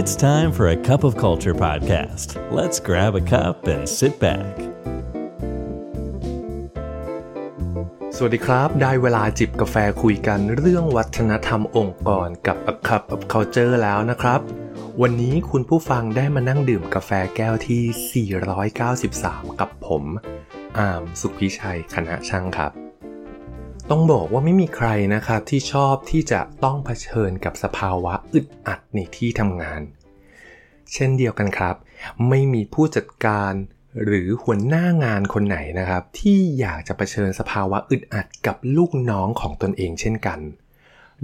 It's time for a cup of culture podcast. Let's grab a cup and sit back. สวัสดีครับ ได้เวลาจิบกาแฟคุยกันเรื่องวัฒนธรรมองค์กรกับ A Cup of Culture แล้วนะครับ วันนี้คุณผู้ฟังได้มานั่งดื่มกาแฟแก้วที่ 493 กับผม อาม สุขพิชัย คณะช่างครับ ต้องบอกว่าไม่มีใครนะครับที่ชอบที่จะต้องเผชิญกับสภาวะอึดอัดในที่ทำงาน เช่นเดียวกันครับ ไม่มีผู้จัดการหรือหัวหน้างานคนไหนนะครับ ที่อยากจะเผชิญสภาวะอึดอัดกับลูกน้องของตนเองเช่นกัน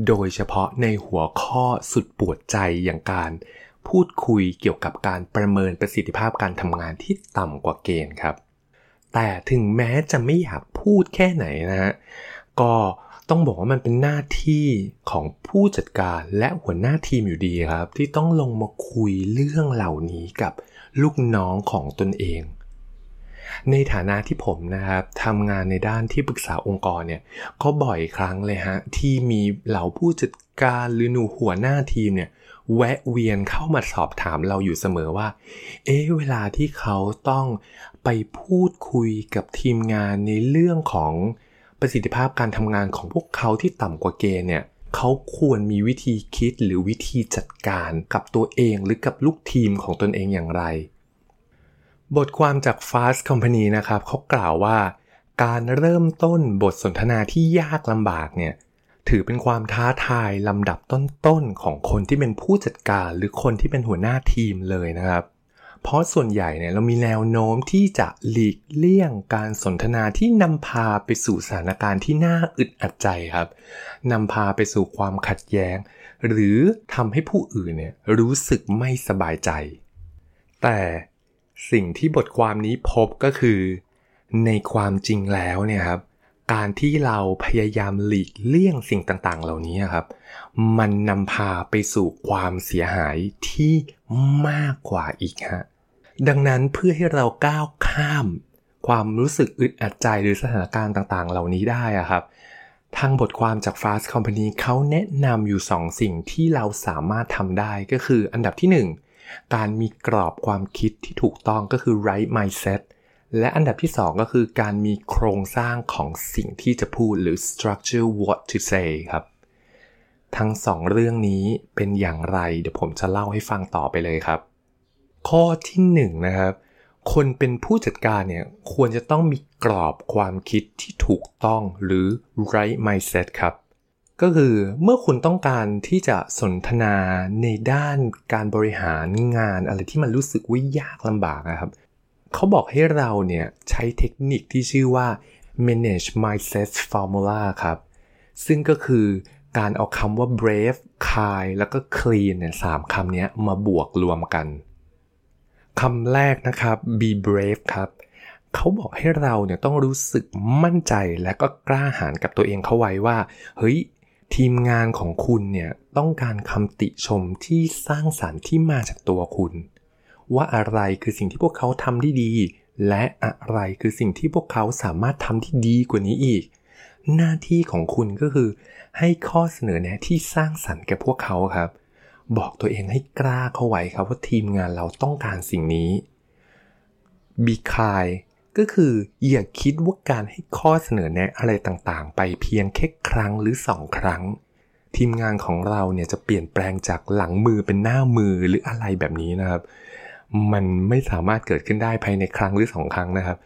โดยเฉพาะในหัวข้อสุดปวดใจอย่างการพูดคุยเกี่ยวกับการประเมินประสิทธิภาพการทำงานที่ต่ำกว่าเกณฑ์ครับ แต่ถึงแม้จะไม่อยากพูดแค่ไหนนะฮะ ก็ต้องบอกว่ามันเป็นหน้าที่ของผู้จัดการและหัวหน้าทีมอยู่ดีครับ ที่ต้องลงมาคุยเรื่องเหล่านี้กับลูกน้องของตนเอง ในฐานะที่ผมนะครับทำงานในด้านที่ปรึกษาองค์กรเนี่ยก็บ่อยครั้งเลยฮะ ที่มีเหล่าผู้จัดการหรือหนูหัวหน้าทีมเนี่ยแวะเวียนเข้ามาสอบถามเราอยู่เสมอว่า เอ๊ะเวลาที่เขาต้องไปพูดคุยกับทีมงานในเรื่องของ ประสิทธิภาพการทำงานของพวกเขาที่ต่ำกว่าเกณฑ์เนี่ยเขาควรมีวิธีคิดหรือวิธีจัดการกับตัวเองหรือกับลูกทีมของตนเองอย่างไร บทความจาก Fast Company นะครับเขากล่าวว่า การเริ่มต้นบทสนทนาที่ยากลำบากเนี่ยถือเป็นความท้าทายลำดับต้นๆของคนที่เป็นผู้จัดการหรือคนที่เป็นหัวหน้าทีมเลยนะครับ เพราะส่วนใหญ่เนี่ยเรามีแนวโน้มที่จะหลีกเลี่ยงการสนทนาที่นำพาไปสู่สถานการณ์ที่น่าอึดอัดใจครับนำพาไปสู่ความขัดแย้ง หรือทำให้ผู้อื่นเนี่ยรู้สึกไม่สบายใจ แต่สิ่งที่บทความนี้พบก็คือ ในความจริงแล้วเนี่ยครับการที่เราพยายามหลีกเลี่ยงสิ่งต่างๆ เหล่านี้ครับ มันนำพาไปสู่ความเสียหายที่มากกว่าอีกฮะ ดังนั้นเพื่อให้เราก้าวข้าม ความรู้สึกอึดอัดใจหรือสถานการณ์ต่างๆ เหล่านี้ได้อะครับทางบทความจาก Fast Company เขาแนะนำอยู่ 2 สิ่งที่เราสามารถทำได้ก็คืออันดับที่ 1 การมีกรอบความคิดที่ถูกต้องก็คือ right mindset และอันดับที่ 2 ก็คือการมีโครงสร้างของสิ่งที่จะพูดหรือ structure what to say ครับ ทั้งสองเรื่องนี้เป็นอย่างไร เดี๋ยวผมจะเล่าให้ฟังต่อไปเลยครับ ข้อที่1นนะครับ คนเป็นผู้จัดการเนี่ยควรจะต้องมีกรอบความคิดที่ถูกต้องหรือ right mindset ครับ ก็คือเมื่อคุณต้องการที่จะสนทนาในด้านการบริหารงานอะไรที่มันรู้สึกว่ายากลำบากนะครับ เขาบอกให้เราเนี่ยใช้เทคนิคที่ชื่อว่า manage mindset formula ครับ ซึ่งก็คือการเอาคำว่า brave kind แล้วก็ clean เนี่ยสามคำนี้มาบวกรวมกัน คำแรกนะครับ be brave ครับเขาบอกให้เราเนี่ยต้องรู้สึกมั่นใจและก็กล้าหาญกับตัวเองเข้าไว้ว่า เฮ้ย ทีมงานของคุณเนี่ยต้องการคำติชมที่สร้างสารรค์ที่มาจากตัวคุณ ว่าอะไรคือสิ่งที่พวกเขาทำได้ดี และอะไรคือสิ่งที่พวกเขาสามารถทำที่ดีกว่านี้อีก หน้าที่ของคุณก็คือ ให้ข้อเสนอแนะที่สร้างสรรค์แก่พวกเขาครับ บอกตัวเองให้กล้าเข้าไว้ครับว่าทีมงานเราต้องการสิ่งนี้ be kind ก็คืออย่าคิดว่าการให้ข้อเสนอแนะอะไรต่างๆ ไปเพียงแค่ครั้งหรือสองครั้ง ทีมงานของเราเนี่ยจะเปลี่ยนแปลงจากหลังมือเป็นหน้ามือหรืออะไรแบบนี้นะครับ มันไม่สามารถเกิดขึ้นได้ภายในครั้งหรือสองครั้งนะครับ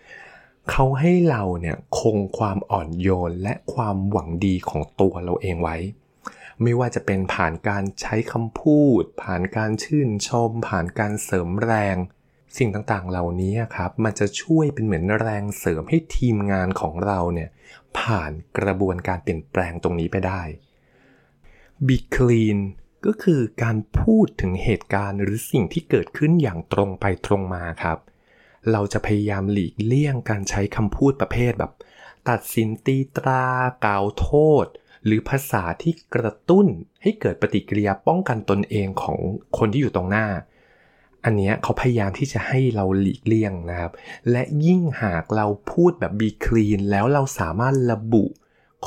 เขาให้เราเนี่ยคงความอ่อนโยนและความหวังดีของตัวเราเองไว้ ไม่ว่าจะเป็นผ่านการใช้คำพูด ผ่านการชื่นชม ผ่านการเสริมแรง สิ่งต่างๆ เหล่านี้ครับ มันจะช่วยเป็นเหมือนแรงเสริมให้ทีมงานของเราเนี่ยผ่านกระบวนการเปลี่ยนแปลงตรงนี้ไปได้ be clean ก็คือการพูดถึงเหตุการณ์หรือสิ่งที่เกิดขึ้นอย่างตรงไปตรงมาครับ เราจะพยายามหลีกเลี่ยงการใช้คำพูดประเภทแบบ ตัดสินตีตรากล่าวโทษ หรือภาษาที่กระตุ้นให้เกิดปฏิกิริยาป้องกันตนเองของคนที่อยู่ตรงหน้า อันเนี้ยเขาพยายามที่จะให้เราหลีกเลี่ยงนะครับ และยิ่งหากเราพูดแบบ be clean แล้วเราสามารถระบุ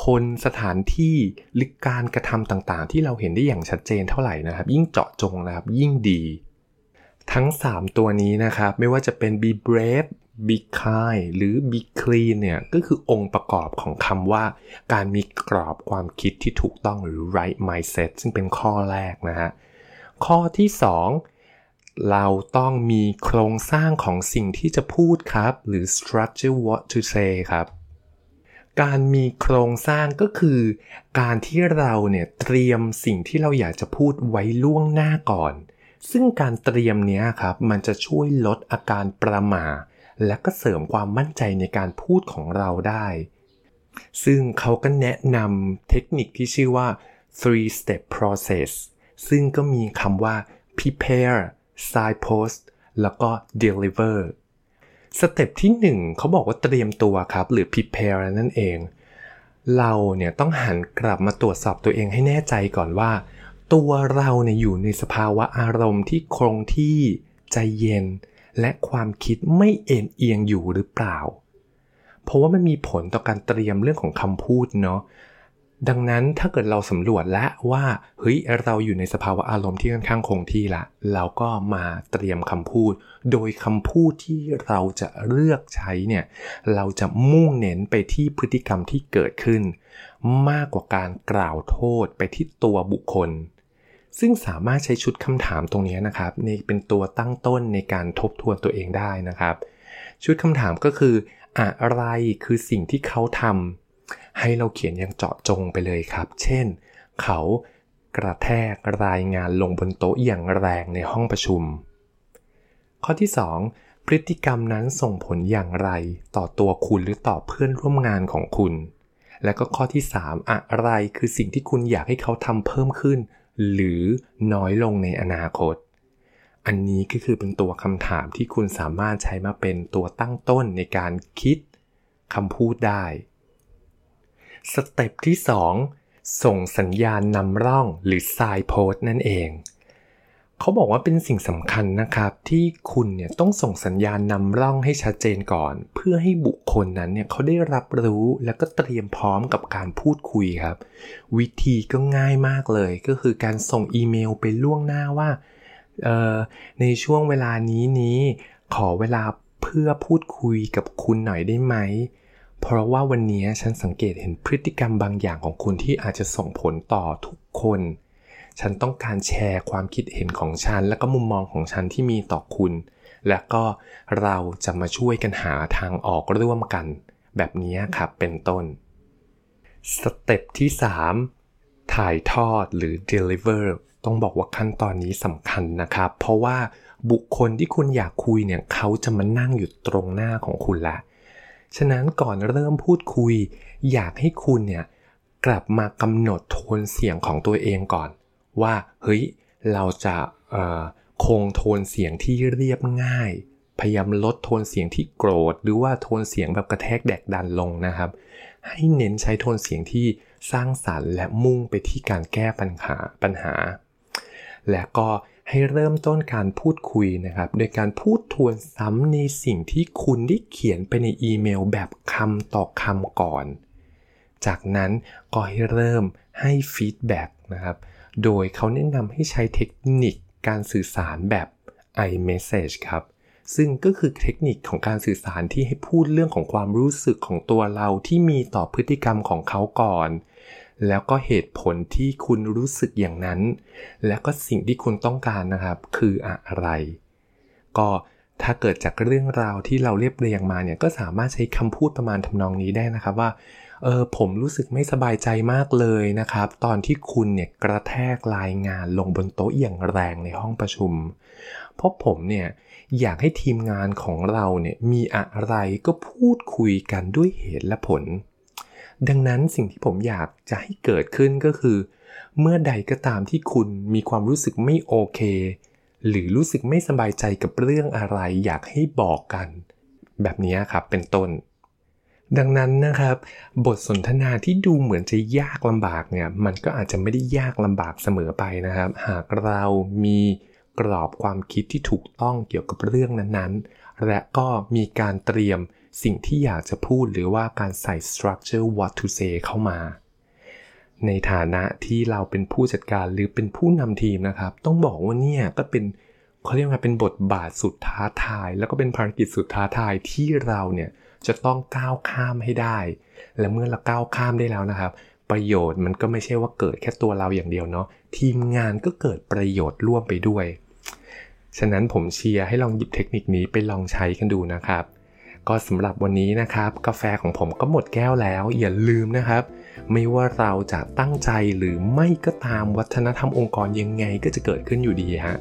คนสถานที่หรือการกระทำต่างๆ ที่เราเห็นได้อย่างชัดเจนเท่าไหร่นะครับ ยิ่งเจาะจงนะครับยิ่งดี ทั้ง 3 ตัวนี้นะครับ ไม่ว่าจะเป็น be brave be kind หรือ be clean เนี่ยก็คือองค์ประกอบของคำว่า การมีกรอบความคิดที่ถูกต้องหรือ right mindset ซึ่งเป็นข้อแรกนะฮะ ข้อที่ 2 เราต้องมีโครงสร้างของสิ่งที่จะพูดครับ หรือ structure what to say ครับ การมีโครงสร้างก็คือ การที่เราเนี่ยเตรียมสิ่งที่เราอยากจะพูดไว้ล่วงหน้าก่อนซึ่งการเตรียมเนี้ยครับ มันจะช่วยลดอาการประหม่า และก็เสริมความมั่นใจในการพูดของเราได้ ซึ่งเขาก็แนะนำเทคนิคที่ชื่อว่า three step process ซึ่งก็มีคำว่า prepare signpost แล้วก็ deliver สเต็ปที่ 1 เขาบอกว่าเตรียมตัวครับ หรือ prepare นั่นเอง เราเนี่ยต้องหันกลับมาตรวจสอบตัวเองให้แน่ใจก่อนว่า ตัวเราเนี่ยอยู่ในสภาวะอารมณ์ที่คงที่ใจเย็น และความคิดไม่เอ็นเอียงอยู่หรือเปล่า เพราะว่ามันมีผลต่อการเตรียมเรื่องของคำพูดเนาะดังนั้นถ้าเกิดเราสำรวจแล้วว่าเฮ้ยเราอยู่ในสภาวะอารมณ์ที่ค่อนข้างคงที่ละ เราก็มาเตรียมคำพูด โดยคำพูดที่เราจะเลือกใช้เนี่ยเราจะมุ่งเน้นไปที่พฤติกรรมที่เกิดขึ้น มากกว่าการกล่าวโทษไปที่ตัวบุคคล ซึ่งสามารถใช้ชุดคำถามตรงนี้นะครับในเป็นตัวตั้งต้นในการทบทวนตัวเองได้นะครับ ชุดคำถามก็คือ อะไรคือสิ่งที่เขาทำให้เราเขียนอย่างเจาะจงไปเลยครับ เช่น เขากระแทกรายงานลงบนโต๊ะอย่างแรงในห้องประชุม ข้อที่ 2 พฤติกรรมนั้นส่งผลอย่างไรต่อตัวคุณหรือต่อเพื่อนร่วมงานของคุณ และก็ข้อที่ 3 อะไรคือสิ่งที่คุณอยากให้เขาทำเพิ่มขึ้น หรือน้อยลงในอนาคต อันนี้ก็คือเป็นตัวคำถามที่คุณสามารถใช้มาเป็นตัวตั้งต้นในการคิดคำพูดได้ สเต็ปที่ 2 ส่งสัญญาณนำร่องหรือไซโพสนั่นเอง เขาบอกว่าเป็นสิ่งสำคัญนะครับ ที่คุณเนี่ยต้องส่งสัญญาณนำร่องให้ชัดเจนก่อน เพื่อให้บุคคลนั้นเนี่ยเขาได้รับรู้แล้วก็เตรียมพร้อมกับการพูดคุยครับ วิธีก็ง่ายมากเลย ก็คือการส่งอีเมลไปล่วงหน้าว่าในช่วงเวลานี้นี้ ขอเวลาเพื่อพูดคุยกับคุณหน่อยได้ไหม เพราะว่าวันนี้ฉันสังเกตเห็นพฤติกรรมบางอย่างของคุณที่อาจจะส่งผลต่อทุกคน ฉันต้องการแชร์ความคิดเห็นของฉัน และก็มุมมองของฉันที่มีต่อคุณ และก็เราจะมาช่วยกันหาทางออกร่วมกัน แบบนี้ครับเป็นต้น สเต็ปที่ 3 ถ่ายทอดหรือ deliver ต้องบอกว่าขั้นตอนนี้สำคัญนะครับ เพราะว่าบุคคลที่คุณอยากคุยเนี่ยเขาจะมานั่งอยู่ตรงหน้าของคุณละ ฉะนั้นก่อนเริ่มพูดคุย อยากให้คุณเนี่ยกลับมากำหนดโทนเสียงของตัวเองก่อน ว่าเฮ้ยเราจะคงโทนเสียงที่เรียบง่าย พยายามลดโทนเสียงที่โกรธ หรือว่าโทนเสียงแบบกระแทกแดกดันลงนะครับ ให้เน้นใช้โทนเสียงที่สร้างสรรค์และมุ่งไปที่การแก้ปัญหาปัญหา และก็ให้เริ่มต้นการพูดคุยนะครับ โดยการพูดทวนซ้ำในสิ่งที่คุณได้เขียนไปในอีเมลแบบคำต่อคำก่อน จากนั้นก็ให้เริ่มให้ feedback นะครับ โดยเขาแนะนำให้ใช้เทคนิคการสื่อสารแบบ I message ครับ ซึ่งก็คือเทคนิคของการสื่อสารที่ให้พูดเรื่องของความรู้สึกของตัวเราที่มีต่อพฤติกรรมของเขาก่อน แล้วก็เหตุผลที่คุณรู้สึกอย่างนั้น แล้วก็สิ่งที่คุณต้องการนะครับ คืออะไร ก็ถ้าเกิดจากเรื่องราวที่เราเรียบเรียงมาเนี่ยก็สามารถใช้คำพูดประมาณทำนองนี้ได้นะครับว่า เออผมรู้สึกไม่สบายใจมากเลยนะครับ ตอนที่คุณเนี่ยกระแทกรายงานลงบนโต๊ะอย่างแรงในห้องประชุม เพราะผมเนี่ยอยากให้ทีมงานของเราเนี่ยมีอะไรก็พูดคุยกันด้วยเหตุและผล ดังนั้นสิ่งที่ผมอยากจะให้เกิดขึ้นก็คือ เมื่อใดก็ตามที่คุณมีความรู้สึกไม่โอเค หรือรู้สึกไม่สบายใจกับเรื่องอะไร อยากให้บอกกัน แบบนี้ครับเป็นต้น ดังนั้นนะครับ บทสนทนาที่ดูเหมือนจะยากลำบากเนี่ยมันก็อาจจะไม่ได้ยากลำบากเสมอไปนะครับ หากเรามีกรอบความคิดที่ถูกต้องเกี่ยวกับเรื่องนั้นๆ และก็มีการเตรียมสิ่งที่อยากจะพูดหรือว่าการใส่ structure what to say เข้ามา ในฐานะที่เราเป็นผู้จัดการหรือเป็นผู้นำทีมนะครับ ต้องบอกว่าเนี่ยก็เป็นเขาเรียกว่าเป็นบทบาทสุดท้าทาย แล้วก็เป็นภารกิจสุดท้าทายที่เราเนี่ย จะต้องก้าวข้ามให้ได้ และเมื่อเราก้าวข้ามได้แล้วนะครับ ประโยชน์มันก็ไม่ใช่ว่าเกิดแค่ตัวเราอย่างเดียวเนาะทีมงานก็เกิดประโยชน์ร่วมไปด้วย ฉะนั้นผมเชียร์ให้ลองหยิบเทคนิคนี้ไปลองใช้กันดูนะครับ ก็สำหรับวันนี้นะครับ กาแฟของผมก็หมดแก้วแล้ว อย่าลืมนะครับ ไม่ว่าเราจะตั้งใจหรือไม่ก็ตามวัฒนธรรมองค์กรยังไงก็จะเกิดขึ้นอยู่ดีฮะ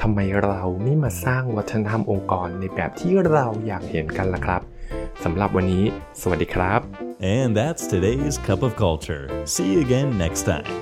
ทำไมเราไม่มาสร้างวัฒนธรรมองค์กรในแบบที่เราอยากเห็นกันล่ะครับสำหรับวันนี้ สวัสดีครับ And that's today's Cup of Culture. See you again next time.